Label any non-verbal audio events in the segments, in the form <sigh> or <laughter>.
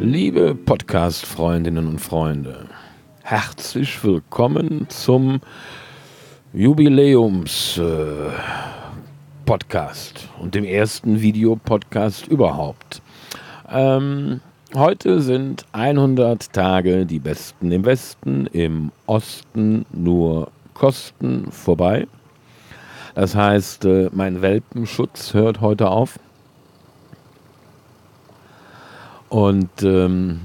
Liebe Podcast-Freundinnen und Freunde, herzlich willkommen zum Jubiläums-Podcast äh, und dem ersten Videopodcast überhaupt. Ähm, heute sind 100 Tage die Besten im Westen, im Osten nur Kosten vorbei. Das heißt, äh, mein Welpenschutz hört heute auf. Und ähm,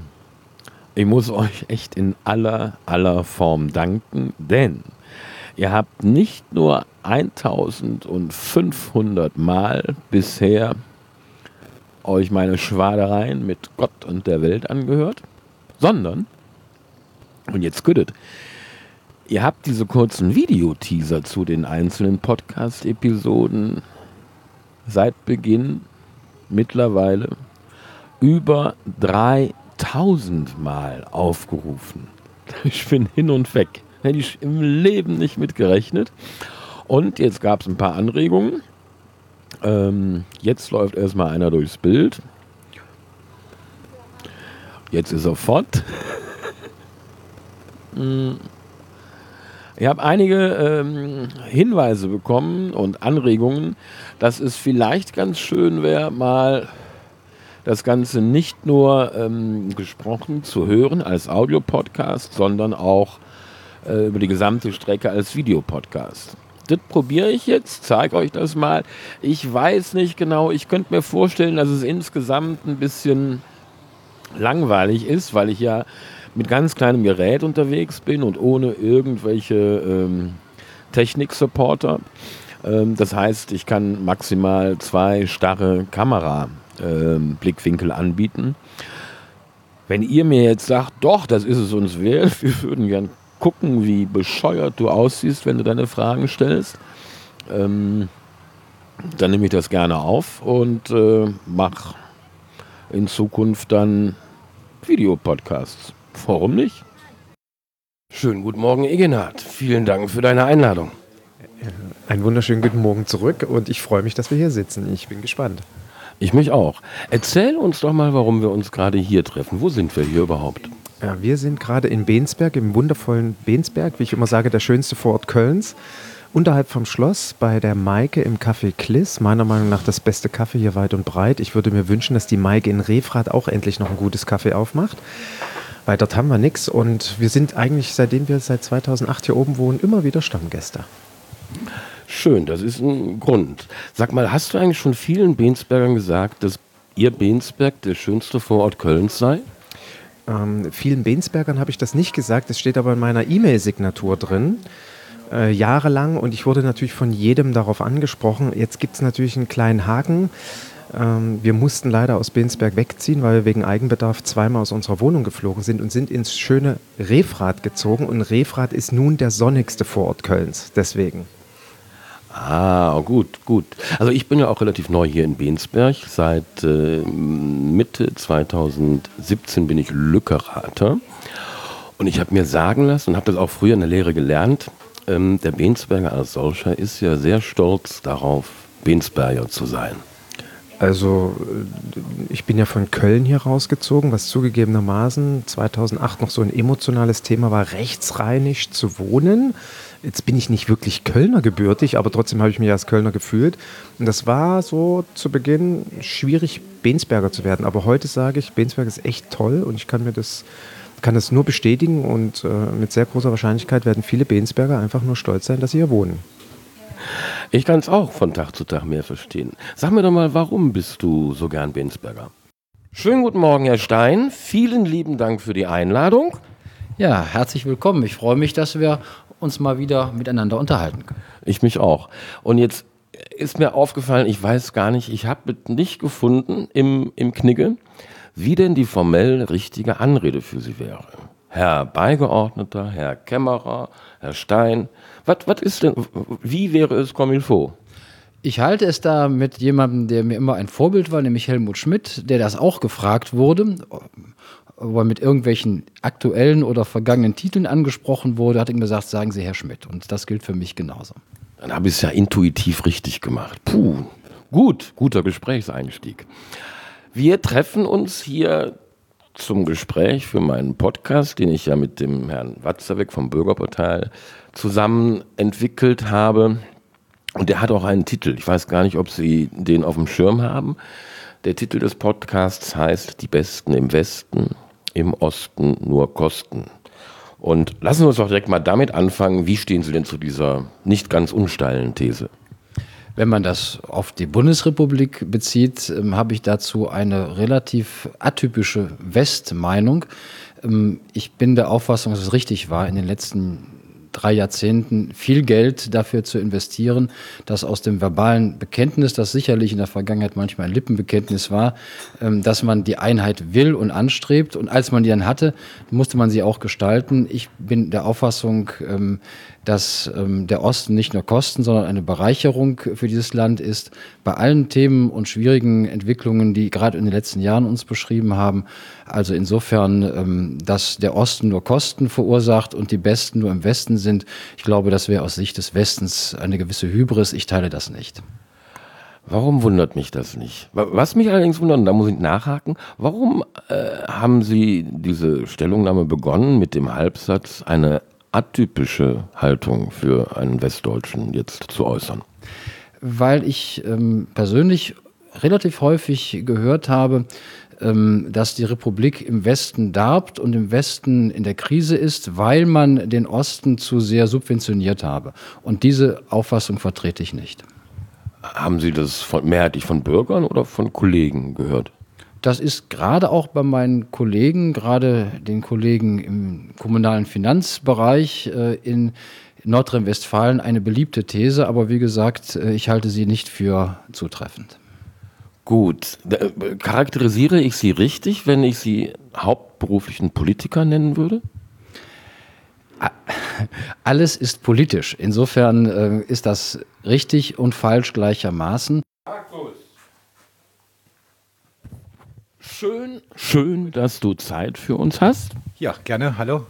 ich muss <laughs> euch echt in aller, aller Form danken, denn ihr habt nicht nur 1500 Mal bisher euch meine Schwadereien mit Gott und der Welt angehört, sondern, und jetzt güttet, ihr habt diese kurzen Videoteaser zu den einzelnen Podcast-Episoden seit Beginn mittlerweile über 3000 Mal aufgerufen. <laughs> Ich bin hin und weg. Hätte ich im Leben nicht mitgerechnet. Und jetzt gab es ein paar Anregungen. Ähm, jetzt läuft erstmal einer durchs Bild. Jetzt ist er fort. Hm. <laughs> Ich habe einige ähm, Hinweise bekommen und Anregungen, dass es vielleicht ganz schön wäre, mal das Ganze nicht nur ähm, gesprochen zu hören als Audiopodcast, sondern auch äh, über die gesamte Strecke als Videopodcast. Das probiere ich jetzt, zeige euch das mal. Ich weiß nicht genau, ich könnte mir vorstellen, dass es insgesamt ein bisschen langweilig ist, weil ich ja mit ganz kleinem Gerät unterwegs bin und ohne irgendwelche ähm, Technik-Supporter. Ähm, das heißt, ich kann maximal zwei starre Kamera ähm, anbieten. Wenn ihr mir jetzt sagt, doch, das ist es uns wert, <laughs> wir würden gern gucken, wie bescheuert du aussiehst, wenn du deine Fragen stellst, ähm, dann nehme ich das gerne auf und äh, mache in Zukunft dann Videopodcasts. Warum nicht? Schönen guten Morgen, Egenhard. Vielen Dank für deine Einladung. Einen wunderschönen guten Morgen zurück und ich freue mich, dass wir hier sitzen. Ich bin gespannt. Ich mich auch. Erzähl uns doch mal, warum wir uns gerade hier treffen. Wo sind wir hier überhaupt? Ja, wir sind gerade in Bensberg, im wundervollen Bensberg, wie ich immer sage, der schönste Vorort Kölns. Unterhalb vom Schloss bei der Maike im Café Kliss. Meiner Meinung nach das beste Kaffee hier weit und breit. Ich würde mir wünschen, dass die Maike in Refrath auch endlich noch ein gutes Kaffee aufmacht. Weil dort haben wir nichts und wir sind eigentlich, seitdem wir seit 2008 hier oben wohnen, immer wieder Stammgäste. Schön, das ist ein Grund. Sag mal, hast du eigentlich schon vielen Bensbergern gesagt, dass ihr Bensberg der schönste Vorort Kölns sei? Ähm, vielen Bensbergern habe ich das nicht gesagt, das steht aber in meiner E-Mail-Signatur drin. Äh, jahrelang und ich wurde natürlich von jedem darauf angesprochen. Jetzt gibt es natürlich einen kleinen Haken. Ähm, wir mussten leider aus Bensberg wegziehen, weil wir wegen Eigenbedarf zweimal aus unserer Wohnung geflogen sind und sind ins schöne Refrath gezogen. Und Refrath ist nun der sonnigste Vorort Kölns. Deswegen. Ah, gut, gut. Also ich bin ja auch relativ neu hier in Bensberg. Seit äh, Mitte 2017 bin ich Lückerater. Und ich habe mir sagen lassen und habe das auch früher in der Lehre gelernt, ähm, der Bensberger als solcher ist ja sehr stolz darauf, Bensberger zu sein. Also äh, ich bin ja von Köln hier rausgezogen, was zugegebenermaßen 2008 noch so ein emotionales Thema war, rechtsrheinisch zu wohnen. Jetzt bin ich nicht wirklich Kölner gebürtig, aber trotzdem habe ich mich als Kölner gefühlt. Und das war so zu Beginn schwierig, Bensberger zu werden. Aber heute sage ich, Bensberg ist echt toll und ich kann mir das, kann das nur bestätigen und äh, mit sehr großer Wahrscheinlichkeit werden viele Bensberger einfach nur stolz sein, dass sie hier wohnen. Ich kann es auch von Tag zu Tag mehr verstehen. Sag mir doch mal, warum bist du so gern Bensberger? Schönen guten Morgen, Herr Stein. Vielen lieben Dank für die Einladung. Ja, herzlich willkommen. Ich freue mich, dass wir uns mal wieder miteinander unterhalten können. Ich mich auch. Und jetzt ist mir aufgefallen, ich weiß gar nicht, ich habe nicht gefunden im, im Knigge, wie denn die formell richtige Anrede für Sie wäre. Herr Beigeordneter, Herr Kämmerer, Herr Stein, was ist denn, wie wäre es comme il faut? Ich halte es da mit jemandem, der mir immer ein Vorbild war, nämlich Helmut Schmidt, der das auch gefragt wurde, wo er mit irgendwelchen aktuellen oder vergangenen Titeln angesprochen wurde, hat er gesagt, sagen Sie Herr Schmidt. Und das gilt für mich genauso. Dann habe ich es ja intuitiv richtig gemacht. Puh, gut, guter Gesprächseinstieg. Wir treffen uns hier zum Gespräch für meinen Podcast, den ich ja mit dem Herrn Watzerbeck vom Bürgerportal zusammen entwickelt habe. Und der hat auch einen Titel. Ich weiß gar nicht, ob Sie den auf dem Schirm haben. Der Titel des Podcasts heißt Die Besten im Westen, im Osten nur Kosten. Und lassen wir uns doch direkt mal damit anfangen. Wie stehen Sie denn zu dieser nicht ganz unsteilen These? Wenn man das auf die Bundesrepublik bezieht, ähm, habe ich dazu eine relativ atypische Westmeinung. Ähm, ich bin der Auffassung, dass es richtig war, in den letzten drei Jahrzehnten viel Geld dafür zu investieren, dass aus dem verbalen Bekenntnis, das sicherlich in der Vergangenheit manchmal ein Lippenbekenntnis war, ähm, dass man die Einheit will und anstrebt. Und als man die dann hatte, musste man sie auch gestalten. Ich bin der Auffassung, ähm, dass ähm, der Osten nicht nur Kosten, sondern eine Bereicherung für dieses Land ist. Bei allen Themen und schwierigen Entwicklungen, die gerade in den letzten Jahren uns beschrieben haben. Also insofern, dass der Osten nur Kosten verursacht und die Besten nur im Westen sind. Ich glaube, das wäre aus Sicht des Westens eine gewisse Hybris. Ich teile das nicht. Warum wundert mich das nicht? Was mich allerdings wundert, und da muss ich nachhaken, warum äh, haben Sie diese Stellungnahme begonnen mit dem Halbsatz, eine atypische Haltung für einen Westdeutschen jetzt zu äußern? Weil ich ähm, persönlich relativ häufig gehört habe, dass die Republik im Westen darbt und im Westen in der Krise ist, weil man den Osten zu sehr subventioniert habe. Und diese Auffassung vertrete ich nicht. Haben Sie das von, mehrheitlich von Bürgern oder von Kollegen gehört? Das ist gerade auch bei meinen Kollegen, gerade den Kollegen im kommunalen Finanzbereich äh, in Nordrhein-Westfalen eine beliebte These, aber wie gesagt, äh, ich halte sie nicht für zutreffend. Gut, äh, charakterisiere ich Sie richtig, wenn ich Sie hauptberuflichen Politiker nennen würde? Alles ist politisch. Insofern äh, ist das richtig und falsch gleichermaßen. Markus. Schön, schön, dass du Zeit für uns hast. Ja, gerne. Hallo.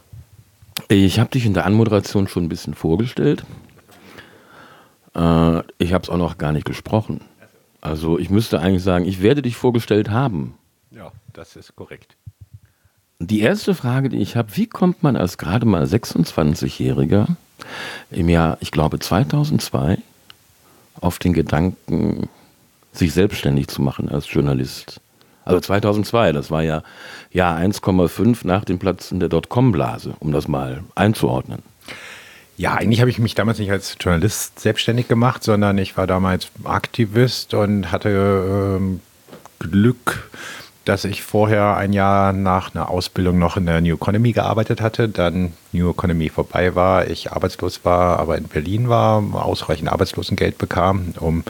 Ich habe dich in der Anmoderation schon ein bisschen vorgestellt. Äh, ich habe es auch noch gar nicht gesprochen. Also ich müsste eigentlich sagen, ich werde dich vorgestellt haben. Ja, das ist korrekt. Die erste Frage, die ich habe, wie kommt man als gerade mal 26-Jähriger im Jahr, ich glaube 2002, auf den Gedanken, sich selbstständig zu machen als Journalist? Also 2002, das war ja Jahr 1,5 nach dem Platz in der Dotcom-Blase, um das mal einzuordnen. Ja, eigentlich habe ich mich damals nicht als Journalist selbstständig gemacht, sondern ich war damals Aktivist und hatte ähm, Glück, dass ich vorher ein Jahr nach einer Ausbildung noch in der New Economy gearbeitet hatte, dann New Economy vorbei war, ich arbeitslos war, aber in Berlin war, ausreichend Arbeitslosengeld bekam, um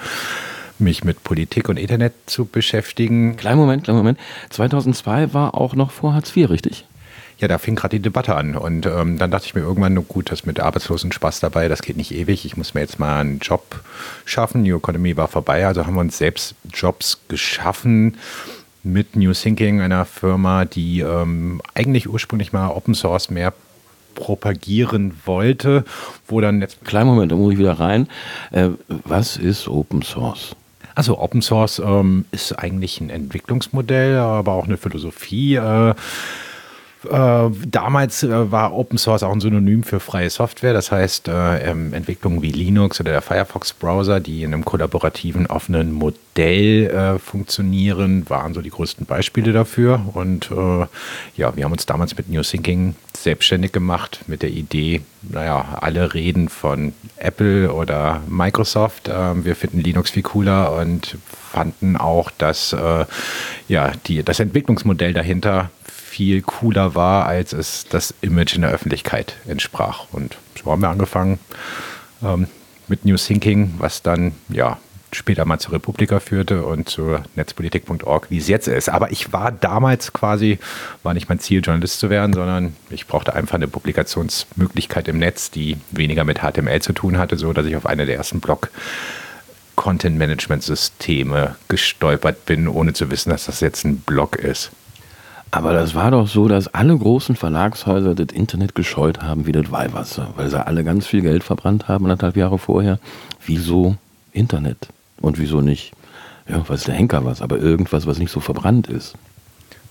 mich mit Politik und Internet zu beschäftigen. Kleinen Moment, kleinen Moment. 2002 war auch noch vor Hartz IV, richtig? Ja, da fing gerade die Debatte an. Und ähm, dann dachte ich mir irgendwann, nur gut, das mit Arbeitslosen Spaß dabei, das geht nicht ewig. Ich muss mir jetzt mal einen Job schaffen. New Economy war vorbei, also haben wir uns selbst Jobs geschaffen mit New Thinking, einer Firma, die ähm, eigentlich ursprünglich mal Open Source mehr propagieren wollte, wo dann jetzt. Kleinen Moment, da muss ich wieder rein. Äh, was ist Open Source? Also Open Source ähm, ist eigentlich ein Entwicklungsmodell, aber auch eine Philosophie. Äh, äh, damals äh, war Open Source auch ein Synonym für freie Software. Das heißt, äh, ähm, Entwicklungen wie Linux oder der Firefox-Browser, die in einem kollaborativen, offenen Modell äh, funktionieren, waren so die größten Beispiele dafür. Und äh, ja, wir haben uns damals mit New Thinking selbstständig gemacht mit der Idee, naja, alle reden von Apple oder Microsoft. Ähm, wir finden Linux viel cooler und fanden auch, dass ja, die, das Entwicklungsmodell dahinter viel cooler war, als es das Image in der Öffentlichkeit entsprach. Und so haben wir angefangen ähm, mit New Thinking, was dann ja später mal zur Republika führte und zur netzpolitik.org, wie es jetzt ist. Aber ich war damals quasi, war nicht mein Ziel, Journalist zu werden, sondern ich brauchte einfach eine Publikationsmöglichkeit im Netz, die weniger mit HTML zu tun hatte, so dass ich auf eine der ersten Blog Content-Management-Systeme gestolpert bin, ohne zu wissen, dass das jetzt ein Blog ist. Aber das war doch so, dass alle großen Verlagshäuser das Internet gescheut haben wie das Weihwasser, weil sie alle ganz viel Geld verbrannt haben, anderthalb Jahre vorher. Wieso Internet? Und wieso nicht, ja, weiß der Henker was, aber irgendwas, was nicht so verbrannt ist?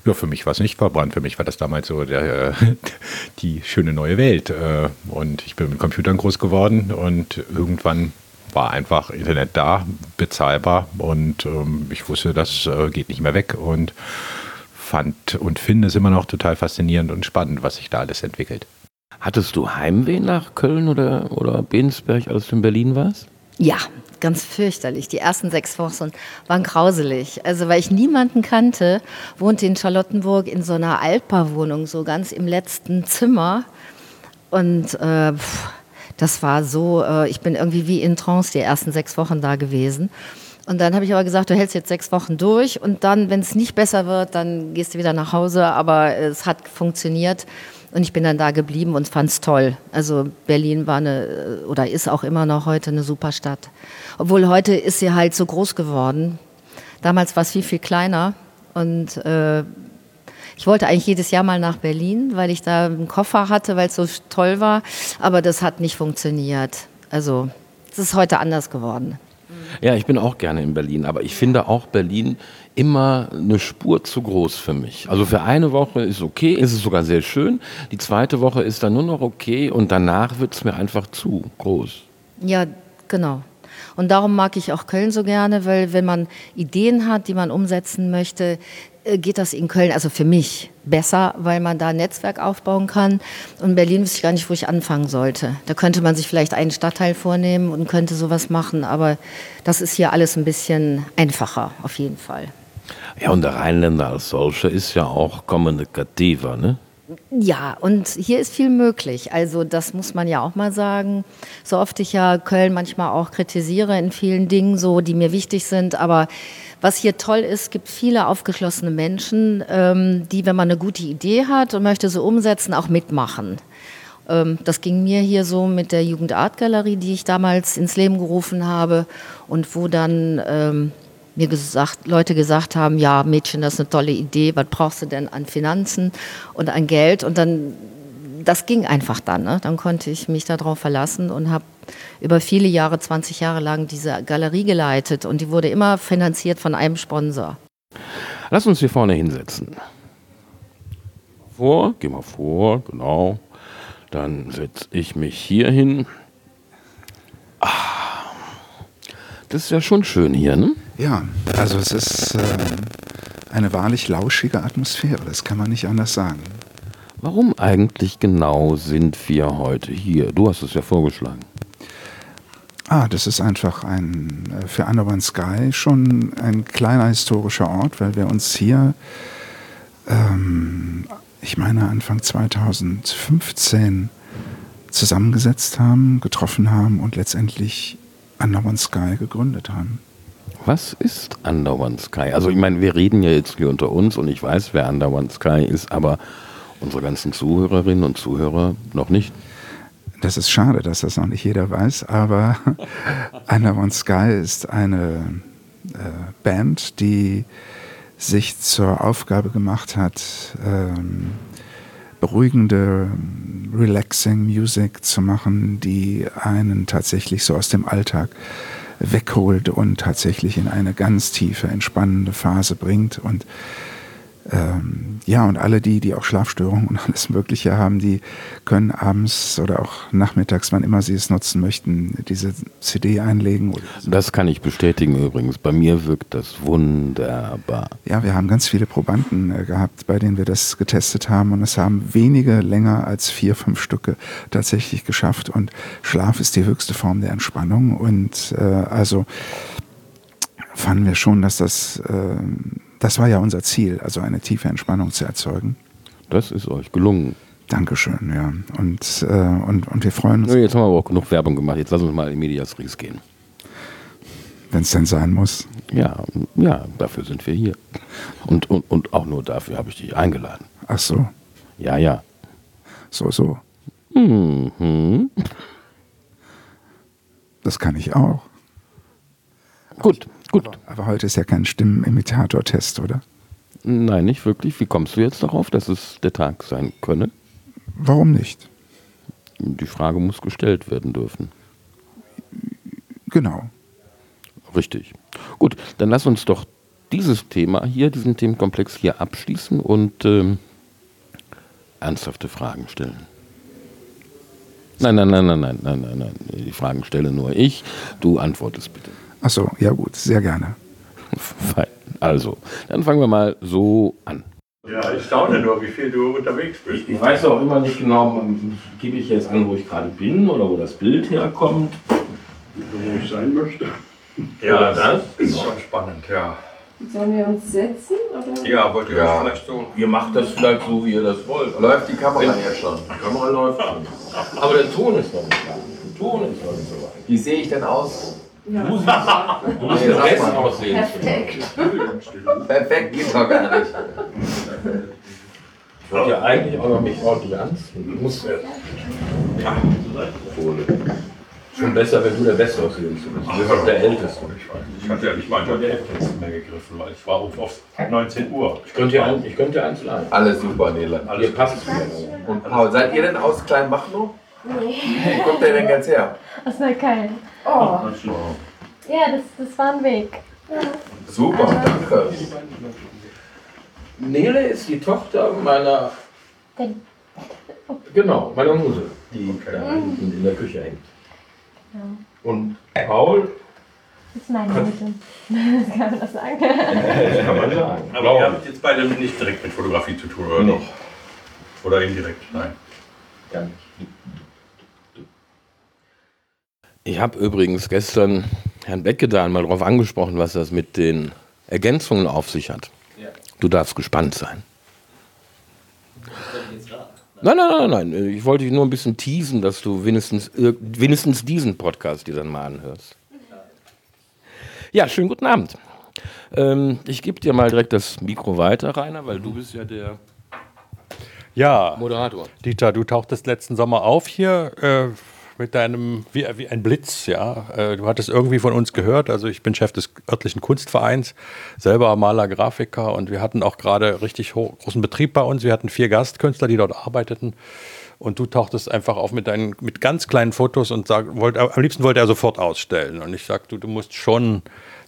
Ja, für mich war es nicht verbrannt. Für mich war das damals so der, <laughs> die schöne neue Welt. Äh, und ich bin mit Computern groß geworden und irgendwann war einfach Internet da, bezahlbar und ähm, ich wusste, das äh, geht nicht mehr weg und fand und finde es immer noch total faszinierend und spannend, was sich da alles entwickelt. Hattest du Heimweh nach Köln oder, oder Bensberg, als du in Berlin warst? Ja, ganz fürchterlich. Die ersten sechs Wochen waren grauselig. Also, weil ich niemanden kannte, wohnte in Charlottenburg in so einer Altbauwohnung, so ganz im letzten Zimmer. Und äh, das war so, äh, ich bin irgendwie wie in Trance die ersten sechs Wochen da gewesen. Und dann habe ich aber gesagt, du hältst jetzt sechs Wochen durch und dann, wenn es nicht besser wird, dann gehst du wieder nach Hause. Aber es hat funktioniert und ich bin dann da geblieben und fand es toll. Also Berlin war eine oder ist auch immer noch heute eine super Stadt. Obwohl heute ist sie halt so groß geworden. Damals war es viel, viel kleiner und äh, ich wollte eigentlich jedes Jahr mal nach Berlin, weil ich da einen Koffer hatte, weil es so toll war. Aber das hat nicht funktioniert. Also es ist heute anders geworden. Ja, ich bin auch gerne in Berlin, aber ich finde auch Berlin immer eine Spur zu groß für mich. Also für eine Woche ist okay, ist es sogar sehr schön. Die zweite Woche ist dann nur noch okay und danach wird es mir einfach zu groß. Ja, genau. Und darum mag ich auch Köln so gerne, weil wenn man Ideen hat, die man umsetzen möchte, geht das in Köln, also für mich, besser, weil man da ein Netzwerk aufbauen kann. Und in Berlin wüsste ich gar nicht, wo ich anfangen sollte. Da könnte man sich vielleicht einen Stadtteil vornehmen und könnte sowas machen, aber das ist hier alles ein bisschen einfacher, auf jeden Fall. Ja, und der Rheinländer als solcher ist ja auch kommunikativer, ne? Ja, und hier ist viel möglich. Also das muss man ja auch mal sagen. So oft ich ja Köln manchmal auch kritisiere in vielen Dingen, so die mir wichtig sind, aber was hier toll ist, gibt viele aufgeschlossene Menschen, ähm, die, wenn man eine gute Idee hat und möchte sie umsetzen, auch mitmachen. Ähm, das ging mir hier so mit der Jugendartgalerie, die ich damals ins Leben gerufen habe und wo dann ähm, mir gesagt, Leute gesagt haben, ja Mädchen, das ist eine tolle Idee, was brauchst du denn an Finanzen und an Geld? Und dann, das ging einfach dann. Ne? Dann konnte ich mich darauf verlassen und habe über viele Jahre, 20 Jahre lang diese Galerie geleitet und die wurde immer finanziert von einem Sponsor. Lass uns hier vorne hinsetzen. Vor, geh mal vor, genau. Dann setze ich mich hier hin. Ah, das ist ja schon schön hier, ne? Ja, also es ist äh, eine wahrlich lauschige Atmosphäre, das kann man nicht anders sagen. Warum eigentlich genau sind wir heute hier? Du hast es ja vorgeschlagen. Ah, das ist einfach ein äh, für Underground Sky schon ein kleiner historischer Ort, weil wir uns hier, ähm, ich meine Anfang 2015 zusammengesetzt haben, getroffen haben und letztendlich Underground Sky gegründet haben. Was ist Underone Sky? Also ich meine, wir reden ja jetzt hier unter uns und ich weiß, wer Underone Sky ist, aber unsere ganzen Zuhörerinnen und Zuhörer noch nicht. Das ist schade, dass das noch nicht jeder weiß, aber <laughs> Underone Sky ist eine äh, Band, die sich zur Aufgabe gemacht hat, ähm, beruhigende, relaxing Music zu machen, die einen tatsächlich so aus dem Alltag wegholt und tatsächlich in eine ganz tiefe, entspannende Phase bringt. Und ähm, ja, und alle die, die auch Schlafstörungen und alles Mögliche haben, die können abends oder auch nachmittags, wann immer sie es nutzen möchten, diese CD einlegen. Das kann ich bestätigen übrigens. Bei mir wirkt das wunderbar. Ja, wir haben ganz viele Probanden äh, gehabt, bei denen wir das getestet haben und es haben wenige länger als vier, fünf Stücke tatsächlich geschafft. Und Schlaf ist die höchste Form der Entspannung und äh, also fanden wir schon, dass das äh, das war ja unser Ziel, also eine tiefe Entspannung zu erzeugen. Das ist euch gelungen. Dankeschön, ja. Und, äh, und, und wir freuen uns. Jetzt haben wir aber auch genug Werbung gemacht. Jetzt lassen wir mal in Medias Res gehen. Wenn es denn sein muss. Ja, ja, dafür sind wir hier. Und, und, und auch nur dafür habe ich dich eingeladen. Ach so. Ja, ja. So, so. Mhm. Das kann ich auch. Gut, gut. Aber, aber heute ist ja kein Stimmenimitator-Test, oder? Nein, nicht wirklich. Wie kommst du jetzt darauf, dass es der Tag sein könne? Warum nicht? Die Frage muss gestellt werden dürfen. Genau. Richtig. Gut, dann lass uns doch dieses Thema hier, diesen Themenkomplex hier abschließen und ähm, ernsthafte Fragen stellen. Nein, nein, nein, nein, nein, nein, nein, nein. Die Fragen stelle nur ich. Du antwortest bitte. Ach so, ja gut, sehr gerne. Fein. Also, dann fangen wir mal so an. Ja, ich staune nur, wie viel du unterwegs bist. Ich weiß auch immer nicht genau, gebe ich jetzt an, wo ich gerade bin oder wo das Bild herkommt. Wo ich sein möchte. Ja, das <laughs> ist schon spannend, ja. Sollen wir uns setzen? Oder? Ja, wollt ihr Ja. das vielleicht so? Ihr macht das vielleicht so, wie ihr das wollt. Läuft die Kamera jetzt schon? Die Kamera läuft an. Aber der Ton ist noch nicht da. Der Ton ist noch nicht so weit. Wie sehe ich denn aus? Ja. Du musst Nee, am sag besten mal. aussehen. Perfekt. Perfekt geht doch gar nicht. Ich wollte ja eigentlich auch noch mich ordentlich anziehen. Du musst ja. Fohle. Schon besser, wenn du der Beste aussehst. Du bist auch der Älteste. Ich hatte ja nicht mal der Hälfte mehr gegriffen, weil ich war auf, auf 19 Uhr. Ich könnte dir ein, ich könnte eins leihen. Alles super, Nele. Hier passt es mir. Und Paul, seid ihr denn aus Kleinmachnow? Nee. Wo kommt der denn jetzt her? Aus Neukölln. Oh. Ja, das, das war ein Weg. Super, danke. Nele ist die Tochter meiner. Den- Genau, meiner Muse, die da hinten in der Küche hängt. Und Paul, Das ist meine Mutter. <laughs> Das kann man das sagen. das kann man sagen. Aber Glaube ihr habt jetzt beide nicht direkt mit Fotografie zu tun, oder Nee. doch? Oder indirekt? Nein. Gar nicht. Ich habe übrigens gestern Herrn Beckedan mal darauf angesprochen, was das mit den Ergänzungen auf sich hat. Du darfst gespannt sein. Nein, nein, nein, nein. Ich wollte dich nur ein bisschen teasen, dass du wenigstens, wenigstens diesen Podcast dir dann mal anhörst. Ja, schönen guten Abend. Ähm, ich gebe dir mal direkt das Mikro weiter, Rainer, weil du bist ja der Ja, Moderator. Dieter, du tauchtest letzten Sommer auf hier äh, mit deinem, wie, wie ein Blitz, ja. Äh, du hattest irgendwie von uns gehört, also ich bin Chef des örtlichen Kunstvereins, selber Maler, Grafiker und wir hatten auch gerade richtig großen Betrieb bei uns. Wir hatten vier Gastkünstler, die dort arbeiteten. Und du tauchtest einfach auf mit deinen mit ganz kleinen Fotos und sag, wollt, am liebsten wollte er sofort ausstellen. Und ich sag, du, du musst schon,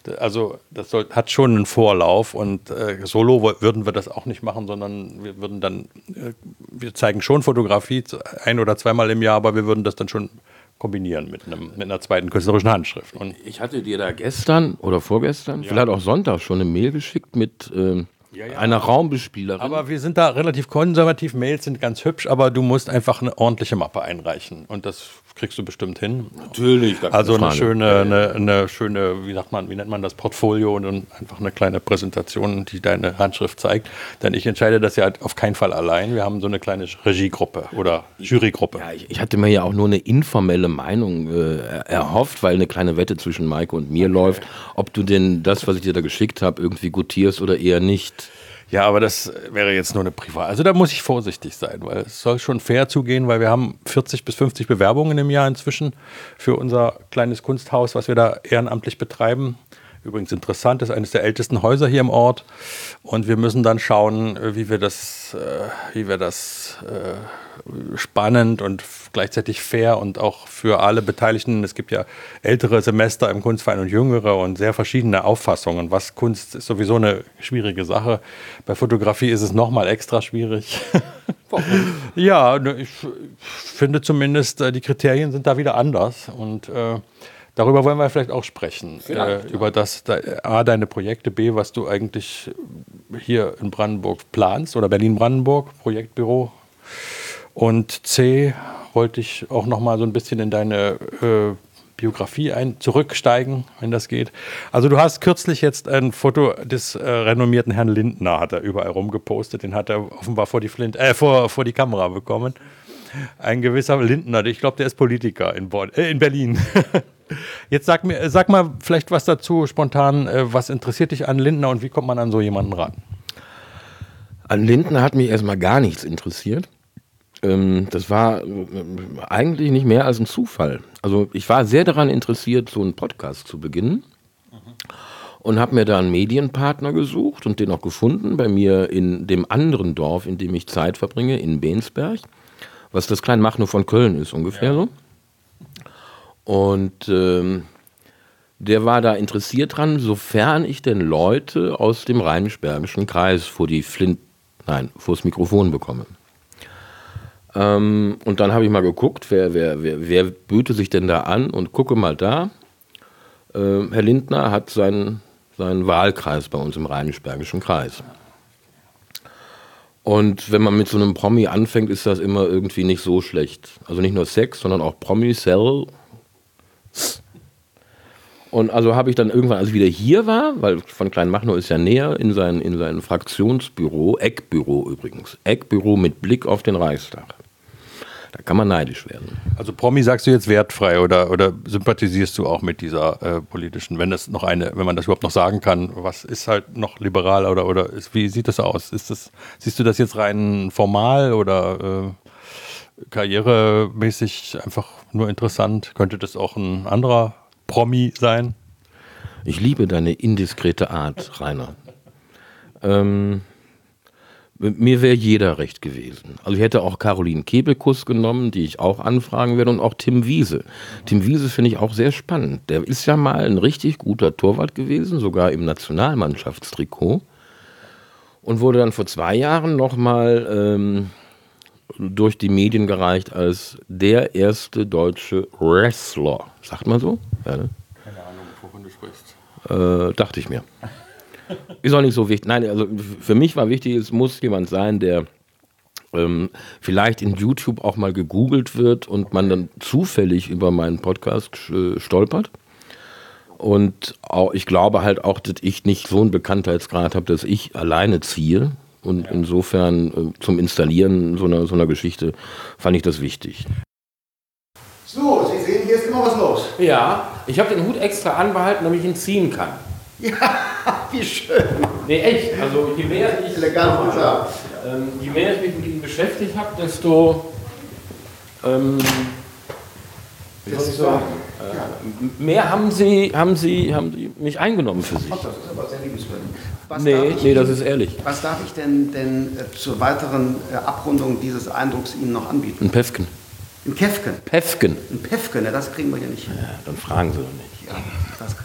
also das soll, hat schon einen Vorlauf und äh, solo würden wir das auch nicht machen, sondern wir würden dann, äh, wir zeigen schon Fotografie ein oder zweimal im Jahr, aber wir würden das dann schon kombinieren mit, einem, mit einer zweiten künstlerischen Handschrift. Und Ich hatte dir da gestern oder vorgestern, vielleicht auch Sonntag schon eine Mail geschickt mit ähm, einer Raumbespielerin. Aber wir sind da relativ konservativ. Mails sind ganz hübsch, aber du musst einfach eine ordentliche Mappe einreichen. Und das kriegst du bestimmt hin. Natürlich. Also eine Frage. schöne, eine, eine schöne, wie sagt man, wie nennt man das, Portfolio und dann einfach eine kleine Präsentation, die deine Handschrift zeigt. Denn ich entscheide das ja auf keinen Fall allein. Wir haben so eine kleine Regiegruppe oder Jurygruppe. Ja, ich, ich hatte mir ja auch nur eine informelle Meinung äh, erhofft, weil eine kleine Wette zwischen Maike und mir läuft, ob du denn das, was ich dir da geschickt habe, irgendwie gutierst oder eher nicht. Ja, aber das wäre jetzt nur eine Privat. Also da muss ich vorsichtig sein, weil es soll schon fair zugehen, weil wir haben 40 bis 50 Bewerbungen im Jahr inzwischen für unser kleines Kunsthaus, was wir da ehrenamtlich betreiben. Übrigens interessant, ist eines der ältesten Häuser hier im Ort. Und wir müssen dann schauen, wie wir das, äh, wie wir das äh, spannend und gleichzeitig fair und auch für alle Beteiligten. Es gibt ja ältere Semester im Kunstverein und jüngere und sehr verschiedene Auffassungen. Was Kunst ist sowieso eine schwierige Sache. Bei Fotografie ist es nochmal extra schwierig. <laughs> ja, ne, ich finde zumindest, äh, die Kriterien sind da wieder anders und äh, darüber wollen wir vielleicht auch sprechen. Äh, über das, da, A, deine Projekte, B, was du eigentlich hier in Brandenburg planst oder Berlin-Brandenburg, Projektbüro. Und C, wollte ich auch noch mal so ein bisschen in deine äh, Biografie ein, zurücksteigen, wenn das geht. Also du hast kürzlich jetzt ein Foto des äh, renommierten Herrn Lindner, hat er überall rumgepostet, den hat er offenbar vor die, Flint, äh, vor, vor die Kamera bekommen. Ein gewisser Lindner, ich glaube, der ist Politiker in, Bonn, äh, in Berlin. <laughs> Jetzt sag mir, sag mal vielleicht was dazu spontan. Äh, was interessiert dich an Lindner und wie kommt man an so jemanden ran? An Lindner hat mich erstmal gar nichts interessiert. Ähm, das war äh, eigentlich nicht mehr als ein Zufall. Also ich war sehr daran interessiert, so einen Podcast zu beginnen. und habe mir da einen Medienpartner gesucht und den auch gefunden bei mir in dem anderen Dorf, in dem ich Zeit verbringe, in Bensberg, was das Kleinmachnow von Köln ist ungefähr so. Und ähm, der war da interessiert dran, sofern ich denn Leute aus dem Rheinisch-Bergischen Kreis vor die Flint, nein, vor das Mikrofon bekomme. Ähm, und dann habe ich mal geguckt, wer, wer, wer, wer böte sich denn da an und gucke mal da. Äh, Herr Lindner hat seinen, seinen Wahlkreis bei uns im Rheinisch-Bergischen Kreis. Und wenn man mit so einem Promi anfängt, ist das immer irgendwie nicht so schlecht. Also nicht nur Sex, sondern auch Promi-Cell. Und also habe ich dann irgendwann, als ich wieder hier war, weil von Kleinmachnow ist ja näher, in sein, in sein Fraktionsbüro, Eckbüro übrigens, Eckbüro mit Blick auf den Reichstag. Da kann man neidisch werden. Also Promi sagst du jetzt wertfrei oder, oder sympathisierst du auch mit dieser äh, politischen, wenn das noch eine, wenn man das überhaupt noch sagen kann, was ist halt noch liberal oder, oder ist, wie sieht das aus? Ist das, siehst du das jetzt rein formal oder äh, karrieremäßig einfach nur interessant? Könnte das auch ein anderer Promi sein? Ich liebe deine indiskrete Art, Rainer. Ähm, mir wäre jeder recht gewesen. Also ich hätte auch Caroline Kebekus genommen, die ich auch anfragen werde, und auch Tim Wiese. Tim Wiese finde ich auch sehr spannend. Der ist ja mal ein richtig guter Torwart gewesen, sogar im Nationalmannschaftstrikot. Und wurde dann vor zwei Jahren nochmal ähm, durch die Medien gereicht als der erste deutsche Wrestler. Sagt man so? Ne? Keine Ahnung, wovon du sprichst. Äh, dachte ich mir. Ist auch nicht so wichtig. Nein, also für mich war wichtig, es muss jemand sein, der ähm, vielleicht in YouTube auch mal gegoogelt wird und man dann zufällig über meinen Podcast äh, stolpert. Und auch, ich glaube halt auch, dass ich nicht so einen Bekanntheitsgrad habe, dass ich alleine ziehe. Und insofern äh, zum Installieren so einer, so einer Geschichte fand ich das wichtig. So, Sie sehen, hier ist immer was los. Ja, ich habe den Hut extra anbehalten, damit ich ihn ziehen kann. <laughs> Ja, wie schön. Nee, echt. Also je mehr ich, Elegant gesagt. ähm, je mehr ich mich mit ihm beschäftigt habe, desto ähm, wie soll ich sagen? Äh, mehr haben sie, haben, sie, haben sie mich eingenommen für sich. Ach, das ist aber sehr liebenswürdig. Was Nee, ich nee, das ist ehrlich. Was darf ich denn, denn äh, zur weiteren äh, Abrundung dieses Eindrucks Ihnen noch anbieten? Ein Pefken. Ein Käfken. Pefken. Ein Pefken, ne, das kriegen wir hier nicht hin. Ja, dann fragen sie doch nicht. Ja, das,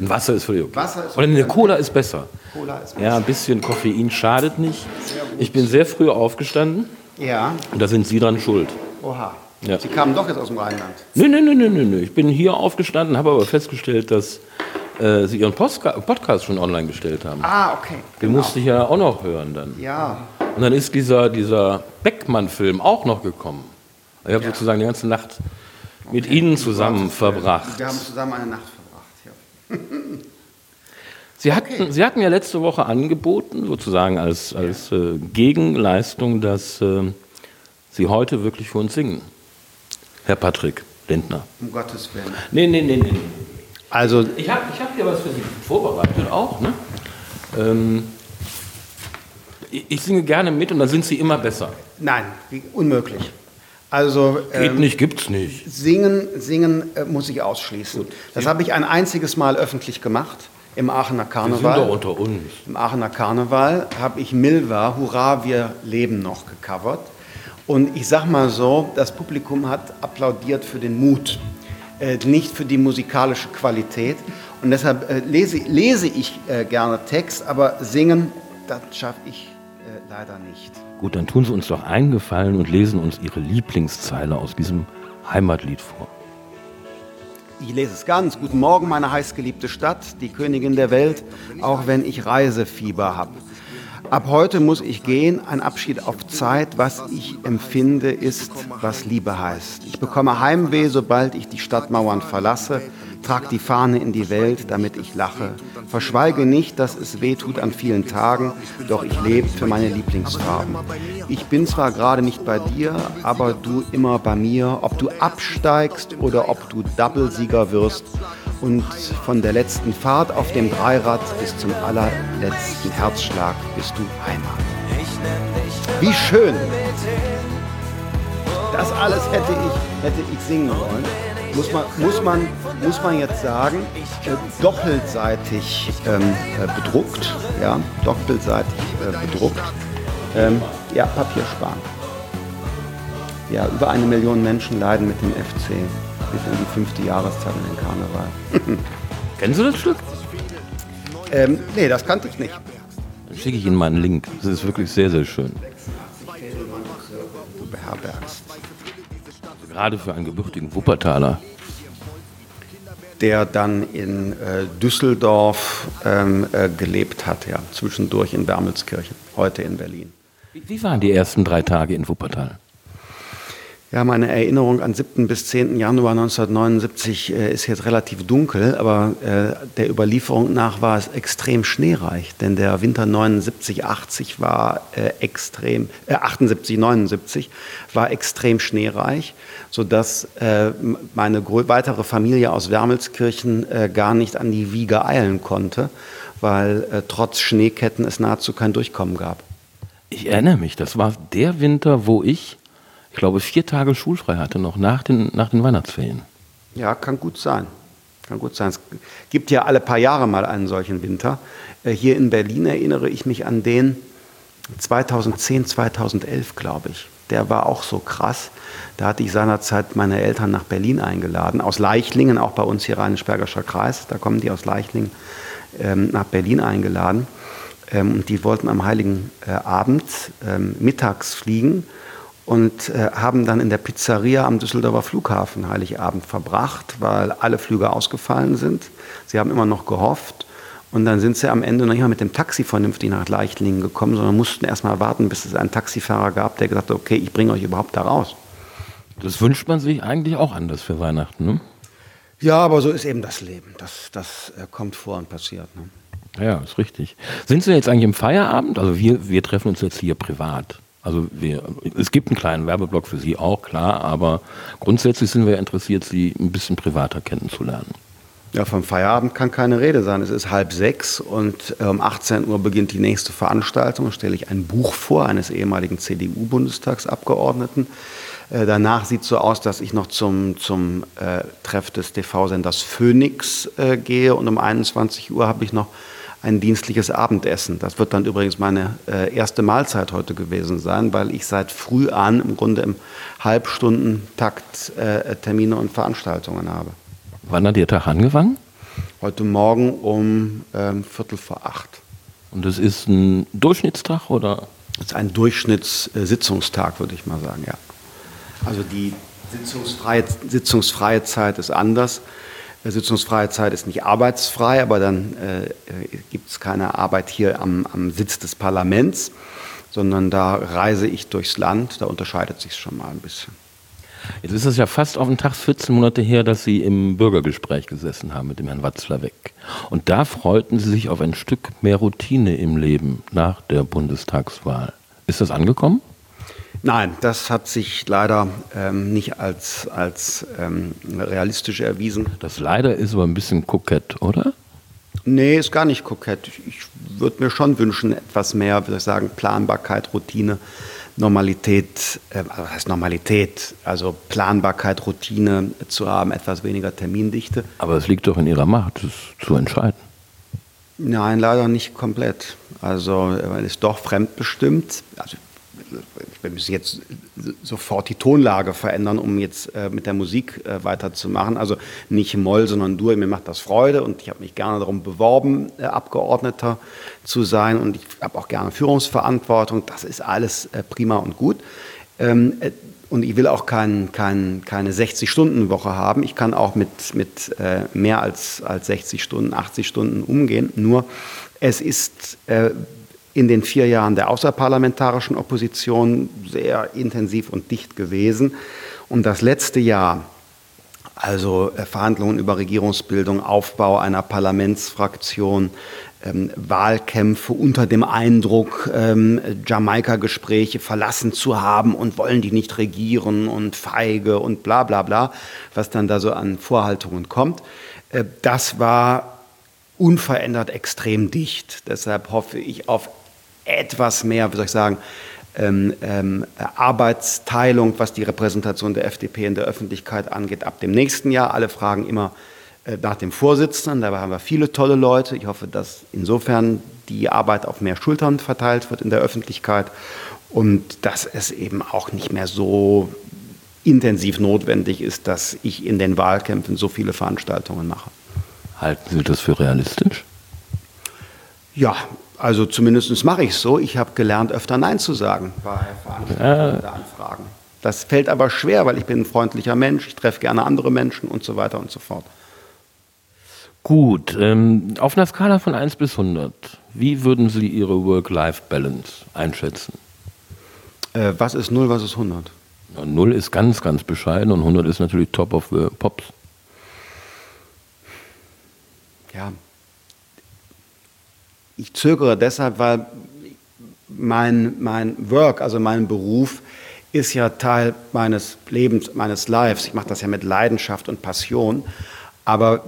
Ein Wasser ist völlig okay. Wasser ist Oder eine. Cola ist besser. Cola ist Ja, ein bisschen Koffein schadet nicht. Ich bin sehr früh aufgestanden Ja, und da sind Sie dran schuld. oha. Ja. Sie kamen doch jetzt aus dem Rheinland. Nö, nö, nö, nö, nö, nö. Ich bin hier aufgestanden, habe aber festgestellt, dass äh, Sie Ihren Postka Podcast schon online gestellt haben. Ah, okay. Den musste ich ja auch noch hören dann. Ja, Und dann ist dieser, dieser Beckmann-Film auch noch gekommen. Ich habe sozusagen die ganze Nacht mit Ihnen zusammen verbracht. wir haben zusammen eine Nacht verbracht. Ja. <laughs> Sie hatten, Sie hatten ja letzte Woche angeboten, sozusagen als, als äh, Gegenleistung, dass äh, Sie heute wirklich für uns singen. Herr Patrick Lindner. Um Gottes Willen. Nee, nee, nee, nee. Also, Ich habe ich hab hier was für Sie vorbereitet auch. Ne? Ähm, ich, ich singe gerne mit und dann sind Sie immer besser. nein, wie- unmöglich. Also, Geht ähm, nicht, gibt's nicht. Singen, singen äh, muss ich ausschließen. Das habe ich ein einziges Mal öffentlich gemacht, im Aachener Wir sind Karneval. doch unter uns. Im Aachener Karneval habe ich Milva, Hurra, wir leben noch gecovert. Und ich sag mal so, das Publikum hat applaudiert für den Mut, äh, nicht für die musikalische Qualität. Und deshalb äh, lese, lese ich äh, gerne Text, aber singen, das schaffe ich äh, leider nicht. Gut, dann tun Sie uns doch einen Gefallen und lesen uns Ihre Lieblingszeile aus diesem Heimatlied vor. Ich lese es ganz. Guten Morgen, meine heißgeliebte Stadt, die Königin der Welt, auch wenn ich Reisefieber habe. Ab heute muss ich gehen, ein Abschied auf Zeit. Was ich empfinde, ist, was Liebe heißt. Ich bekomme Heimweh, sobald ich die Stadtmauern verlasse. Trag die Fahne in die Welt, damit ich lache. Verschweige nicht, dass es weh tut an vielen Tagen, doch ich lebe für meine Lieblingsfarben. Ich bin zwar gerade nicht bei dir, aber du immer bei mir. Ob du absteigst oder ob du Double-Sieger wirst. Und von der letzten Fahrt auf dem Dreirad bis zum allerletzten Herzschlag bist du Heimat. Wie schön! Das alles hätte ich, hätte ich singen wollen. Muss man, muss man, muss man jetzt sagen, äh, doppelseitig ähm, äh, bedruckt. Ja, doppelseitig äh, bedruckt. Ähm, ja, Papier sparen. Ja, über eine Million Menschen leiden mit dem FC bis in die fünfte Jahreszeit in den Karneval. <laughs> Kennst du das Stück? Ähm, nee, das kannte ich nicht. Dann schicke ich Ihnen mal einen Link. Das ist wirklich sehr, sehr schön. Du beherbergst. Gerade für einen gebürtigen Wuppertaler. Der dann in äh, Düsseldorf ähm, äh, gelebt hat, ja, zwischendurch in Wermelskirchen, heute in Berlin. Wie, wie waren die ersten drei Tage in Wuppertal? Ja, meine Erinnerung an 7. bis 10. Januar 1979 äh, ist jetzt relativ dunkel, aber äh, der Überlieferung nach war es extrem schneereich, denn der Winter 79, 80 war äh, extrem, äh, 78, 79 war extrem schneereich, sodass äh, meine weitere Familie aus Wermelskirchen äh, gar nicht an die Wiege eilen konnte, weil äh, trotz Schneeketten es nahezu kein Durchkommen gab. Ich erinnere mich, das war der Winter, wo ich ich glaube, vier Tage schulfrei hatte, noch nach den, nach den Weihnachtsferien. Ja, kann gut sein. Kann gut sein. Es gibt ja alle paar Jahre mal einen solchen Winter. Äh, hier in Berlin erinnere ich mich an den 2010, 2011, glaube ich. Der war auch so krass. Da hatte ich seinerzeit meine Eltern nach Berlin eingeladen, aus Leichlingen, auch bei uns hier Rheinisch-Bergischer Kreis. Da kommen die aus Leichlingen ähm, nach Berlin eingeladen. Ähm, und die wollten am Heiligen äh, Abend ähm, mittags fliegen und äh, haben dann in der Pizzeria am Düsseldorfer Flughafen Heiligabend verbracht, weil alle Flüge ausgefallen sind. Sie haben immer noch gehofft. Und dann sind sie am Ende noch nicht mal mit dem Taxi vernünftig nach Leichtlingen gekommen, sondern mussten erst mal warten, bis es einen Taxifahrer gab, der gesagt hat, okay, ich bringe euch überhaupt da raus. Das wünscht man sich eigentlich auch anders für Weihnachten, ne? Ja, aber so ist eben das Leben. Das, das äh, kommt vor und passiert. Ne? Ja, ist richtig. Sind Sie jetzt eigentlich im Feierabend? Also wir, wir treffen uns jetzt hier privat. Also wir, es gibt einen kleinen Werbeblock für Sie auch, klar, aber grundsätzlich sind wir interessiert, Sie ein bisschen privater kennenzulernen. Ja, vom Feierabend kann keine Rede sein. Es ist halb sechs und um 18 Uhr beginnt die nächste Veranstaltung. Da stelle ich ein Buch vor eines ehemaligen CDU-Bundestagsabgeordneten. Äh, danach sieht es so aus, dass ich noch zum, zum äh, Treff des TV-Senders Phoenix äh, gehe und um 21 Uhr habe ich noch ein dienstliches Abendessen. Das wird dann übrigens meine äh, erste Mahlzeit heute gewesen sein, weil ich seit früh an im Grunde im Halbstundentakt äh, Termine und Veranstaltungen habe. Wann hat Ihr Tag angefangen? Heute Morgen um ähm, Viertel vor acht. Und das ist ein Durchschnittstag oder? Das ist ein Durchschnittssitzungstag, würde ich mal sagen, ja. Also die sitzungsfreie, sitzungsfreie Zeit ist anders. Sitzungsfreie Zeit ist nicht arbeitsfrei, aber dann äh, gibt es keine Arbeit hier am, am, Sitz des Parlaments, sondern da reise ich durchs Land. Da unterscheidet sich schon mal ein bisschen. Jetzt ist es ja fast auf den Tag 14 Monate her, dass Sie im Bürgergespräch gesessen haben mit dem Herrn Watzlawick. Und da freuten Sie sich auf ein Stück mehr Routine im Leben nach der Bundestagswahl. Ist das angekommen? Nein, das hat sich leider ähm, nicht als, als ähm, realistisch erwiesen. Das leider ist aber ein bisschen kokett, oder? Nee, ist gar nicht kokett. Ich würde mir schon wünschen, etwas mehr, würde ich sagen, Planbarkeit, Routine, Normalität, äh, was heißt Normalität, also Planbarkeit, Routine zu haben, etwas weniger Termindichte. Aber es liegt doch in Ihrer Macht, das zu entscheiden. Nein, leider nicht komplett. Also man ist doch fremdbestimmt. Also wir müssen jetzt sofort die Tonlage verändern, um jetzt äh, mit der Musik äh, weiterzumachen. Also nicht Moll, sondern Dur. Mir macht das Freude und ich habe mich gerne darum beworben, äh, Abgeordneter zu sein und ich habe auch gerne Führungsverantwortung. Das ist alles äh, prima und gut. Ähm, äh, und ich will auch kein, kein, keine 60-Stunden-Woche haben. Ich kann auch mit, mit äh, mehr als, als 60 Stunden, 80 Stunden umgehen. Nur es ist in den vier Jahren der außerparlamentarischen Opposition sehr intensiv und dicht gewesen. Und das letzte Jahr, also äh, Verhandlungen über Regierungsbildung, Aufbau einer Parlamentsfraktion, ähm, Wahlkämpfe unter dem Eindruck, ähm, Jamaika-Gespräche verlassen zu haben und wollen die nicht regieren und feige und bla bla bla, was dann da so an Vorhaltungen kommt. Äh, das war unverändert extrem dicht. Deshalb hoffe ich auf etwas mehr, wie soll ich sagen, ähm, ähm, Arbeitsteilung, was die Repräsentation der FDP in der Öffentlichkeit angeht, ab dem nächsten Jahr. Alle fragen immer äh, nach dem Vorsitzenden. Dabei haben wir viele tolle Leute. Ich hoffe, dass insofern die Arbeit auf mehr Schultern verteilt wird in der Öffentlichkeit und dass es eben auch nicht mehr so intensiv notwendig ist, dass ich in den Wahlkämpfen so viele Veranstaltungen mache. Halten Sie das für realistisch? Ja, also zumindest mache ich es so. Ich habe gelernt, öfter Nein zu sagen bei Veranstaltungen oder Anfragen. Das fällt aber schwer, weil ich bin ein freundlicher Mensch, ich treffe gerne andere Menschen und so weiter und so fort. Gut, ähm, auf einer Skala von 1 bis 100, wie würden Sie Ihre Work-Life-Balance einschätzen? Äh, was ist 0, was ist 100? Ja, 0 ist ganz, ganz bescheiden und 100 ist natürlich top of the pops. Ja, ich zögere deshalb, weil mein, mein Work, also mein Beruf, ist ja Teil meines Lebens, meines Lives. Ich mache das ja mit Leidenschaft und Passion. Aber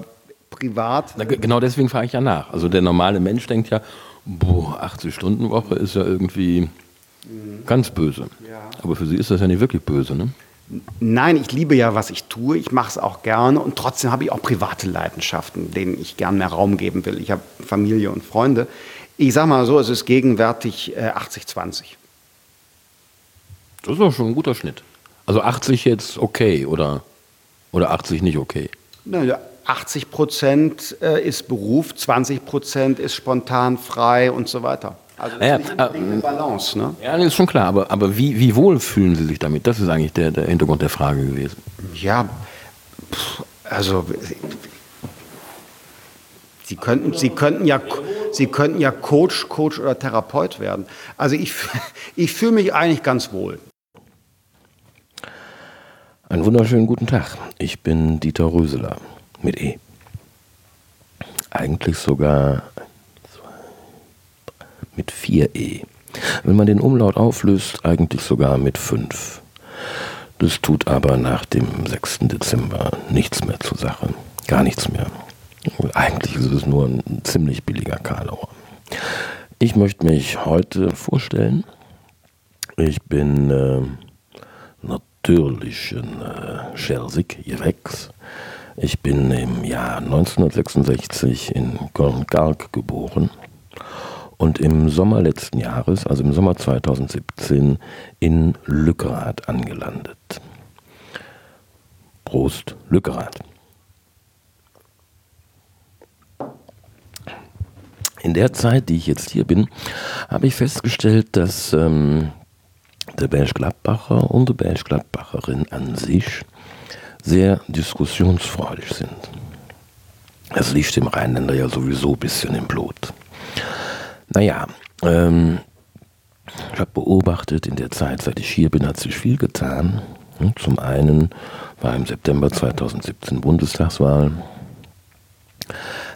privat. Na, genau deswegen frage ich ja nach. Also der normale Mensch denkt ja, boah, 80-Stunden-Woche ist ja irgendwie mhm. ganz böse. Ja. Aber für Sie ist das ja nicht wirklich böse, ne? Nein, ich liebe ja, was ich tue. Ich mache es auch gerne und trotzdem habe ich auch private Leidenschaften, denen ich gern mehr Raum geben will. Ich habe Familie und Freunde. Ich sage mal so, es ist gegenwärtig äh, 80-20. Das ist doch schon ein guter Schnitt. Also 80 jetzt okay oder, oder 80 nicht okay? Na, 80 Prozent äh, ist Beruf, 20 Prozent ist spontan, frei und so weiter. Also das ja, ist eine äh, Balance, ne? Ja, das ist schon klar, aber, aber wie, wie wohl fühlen Sie sich damit? Das ist eigentlich der, der Hintergrund der Frage gewesen. Ja, also Sie könnten, Sie, könnten ja, Sie könnten ja Coach, Coach oder Therapeut werden. Also ich, <laughs> ich fühle mich eigentlich ganz wohl. Einen wunderschönen guten Tag. Ich bin Dieter Röseler mit E. Eigentlich sogar mit 4e. Wenn man den Umlaut auflöst, eigentlich sogar mit 5. Das tut aber nach dem 6. Dezember nichts mehr zur Sache. Gar nichts mehr. Eigentlich ist es nur ein ziemlich billiger Karlauer. Ich möchte mich heute vorstellen. Ich bin äh, natürlich ein äh, Schersig, Jewex. Ich bin im Jahr 1966 in Köln-Galg geboren und im Sommer letzten Jahres, also im Sommer 2017, in Lückerath angelandet. Prost, Lückerath. In der Zeit, die ich jetzt hier bin, habe ich festgestellt, dass ähm, der Berggladbacher und die Berggladbacherin an sich sehr diskussionsfreudig sind. Es liegt dem Rheinländer ja sowieso ein bisschen im Blut. Naja, ähm, ich habe beobachtet, in der Zeit, seit ich hier bin, hat sich viel getan. Hm, zum einen war im September 2017 Bundestagswahl.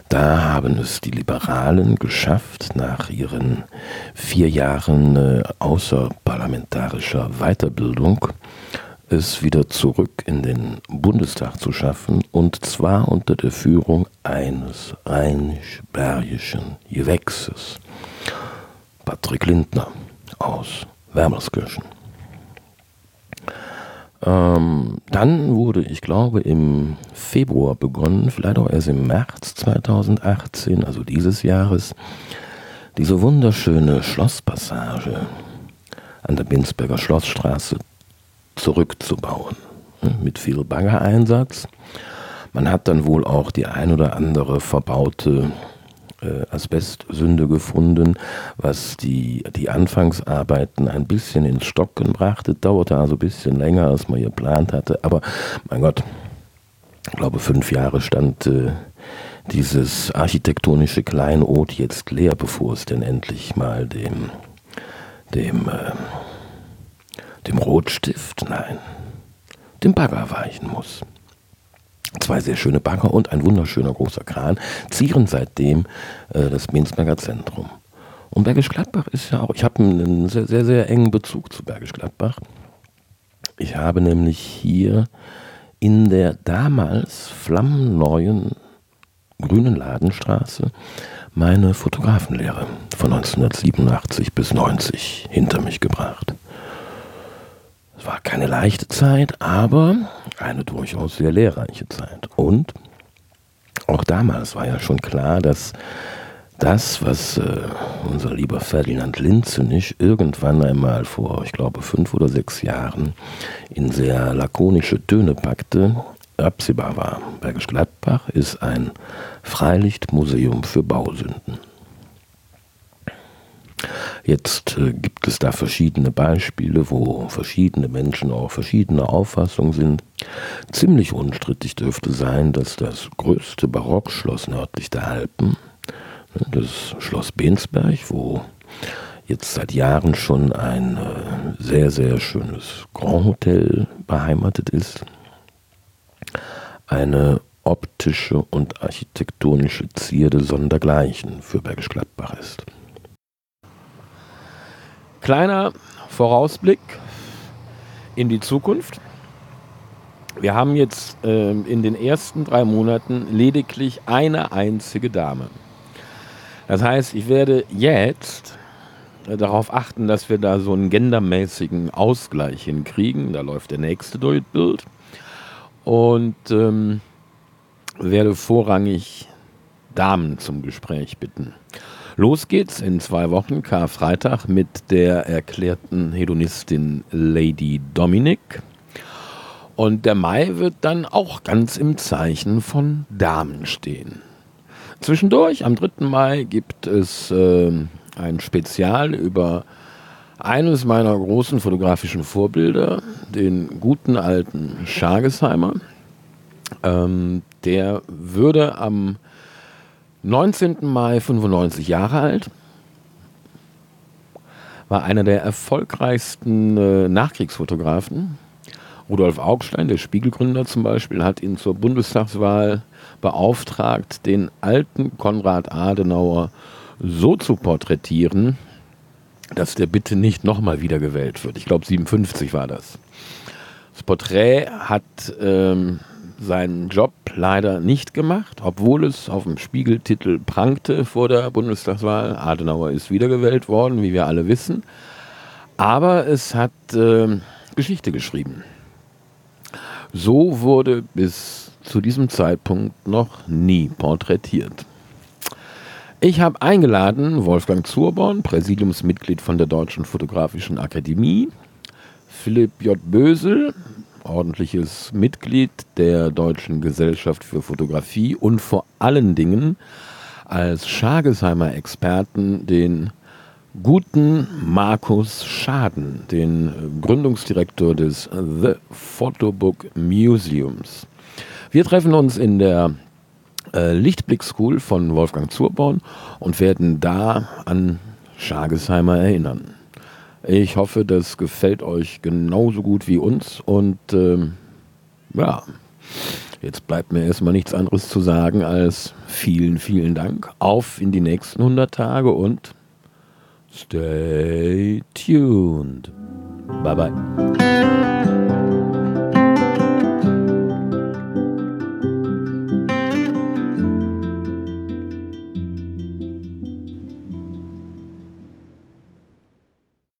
Da haben es die Liberalen geschafft, nach ihren vier Jahren äh, außerparlamentarischer Weiterbildung es wieder zurück in den Bundestag zu schaffen, und zwar unter der Führung eines rheinisch-bergischen Gewächses, Patrick Lindner aus Wermelskirchen. Ähm, dann wurde, ich glaube, im Februar begonnen, vielleicht auch erst im März 2018, also dieses Jahres, diese wunderschöne Schlosspassage an der Binsberger Schlossstraße zurückzubauen. Ne, mit viel Baggereinsatz. Man hat dann wohl auch die ein oder andere verbaute Asbestsünde gefunden, was die, die Anfangsarbeiten ein bisschen ins Stocken brachte. Dauerte also ein bisschen länger, als man geplant hatte. Aber mein Gott, ich glaube, fünf Jahre stand äh, dieses architektonische Kleinod jetzt leer, bevor es denn endlich mal dem, dem, äh, dem Rotstift, nein, dem Bagger weichen muss. Zwei sehr schöne Bagger und ein wunderschöner großer Kran zieren seitdem äh, das Minsberger Zentrum. Und Bergisch Gladbach ist ja auch, ich habe einen sehr, sehr, sehr engen Bezug zu Bergisch Gladbach. Ich habe nämlich hier in der damals flammenneuen Grünen Ladenstraße meine Fotografenlehre von 1987 bis 90 hinter mich gebracht. Es war keine leichte Zeit, aber eine durchaus sehr lehrreiche Zeit. Und auch damals war ja schon klar, dass das, was äh, unser lieber Ferdinand Linzenich irgendwann einmal vor, ich glaube, fünf oder sechs Jahren in sehr lakonische Töne packte, absehbar war. Bergisch Gladbach ist ein Freilichtmuseum für Bausünden. Jetzt äh, gibt es da verschiedene Beispiele, wo verschiedene Menschen auch verschiedener Auffassung sind. Ziemlich unstrittig dürfte sein, dass das größte Barockschloss nördlich der Alpen, ne, das Schloss Bensberg, wo jetzt seit Jahren schon ein äh, sehr, sehr schönes Grand Hotel beheimatet ist, eine optische und architektonische Zierde sondergleichen für Bergisch Gladbach ist. Kleiner Vorausblick in die Zukunft. Wir haben jetzt äh, in den ersten drei Monaten lediglich eine einzige Dame. Das heißt, ich werde jetzt äh, darauf achten, dass wir da so einen gendermäßigen Ausgleich hinkriegen. Da läuft der nächste Durchbild. Und ähm, werde vorrangig Damen zum Gespräch bitten. Los geht's in zwei Wochen, Karfreitag, mit der erklärten Hedonistin Lady Dominic. Und der Mai wird dann auch ganz im Zeichen von Damen stehen. Zwischendurch, am 3. Mai, gibt es äh, ein Spezial über eines meiner großen fotografischen Vorbilder, den guten alten Schargesheimer. Ähm, der würde am 19. Mai 95 Jahre alt, war einer der erfolgreichsten äh, Nachkriegsfotografen. Rudolf Augstein, der Spiegelgründer zum Beispiel, hat ihn zur Bundestagswahl beauftragt, den alten Konrad Adenauer so zu porträtieren, dass der bitte nicht nochmal wiedergewählt wird. Ich glaube, 57 war das. Das Porträt hat ähm, seinen Job leider nicht gemacht, obwohl es auf dem Spiegeltitel prangte vor der Bundestagswahl. Adenauer ist wiedergewählt worden, wie wir alle wissen. Aber es hat äh, Geschichte geschrieben. So wurde bis zu diesem Zeitpunkt noch nie porträtiert. Ich habe eingeladen Wolfgang Zurborn, Präsidiumsmitglied von der Deutschen Fotografischen Akademie, Philipp J. Bösel, ordentliches Mitglied der Deutschen Gesellschaft für Fotografie und vor allen Dingen als Schagesheimer Experten den guten Markus Schaden, den Gründungsdirektor des The Photobook Museums. Wir treffen uns in der äh, Lichtblick School von Wolfgang Zurborn und werden da an Schagesheimer erinnern. Ich hoffe, das gefällt euch genauso gut wie uns. Und ähm, ja, jetzt bleibt mir erstmal nichts anderes zu sagen als vielen, vielen Dank. Auf in die nächsten 100 Tage und stay tuned. Bye bye.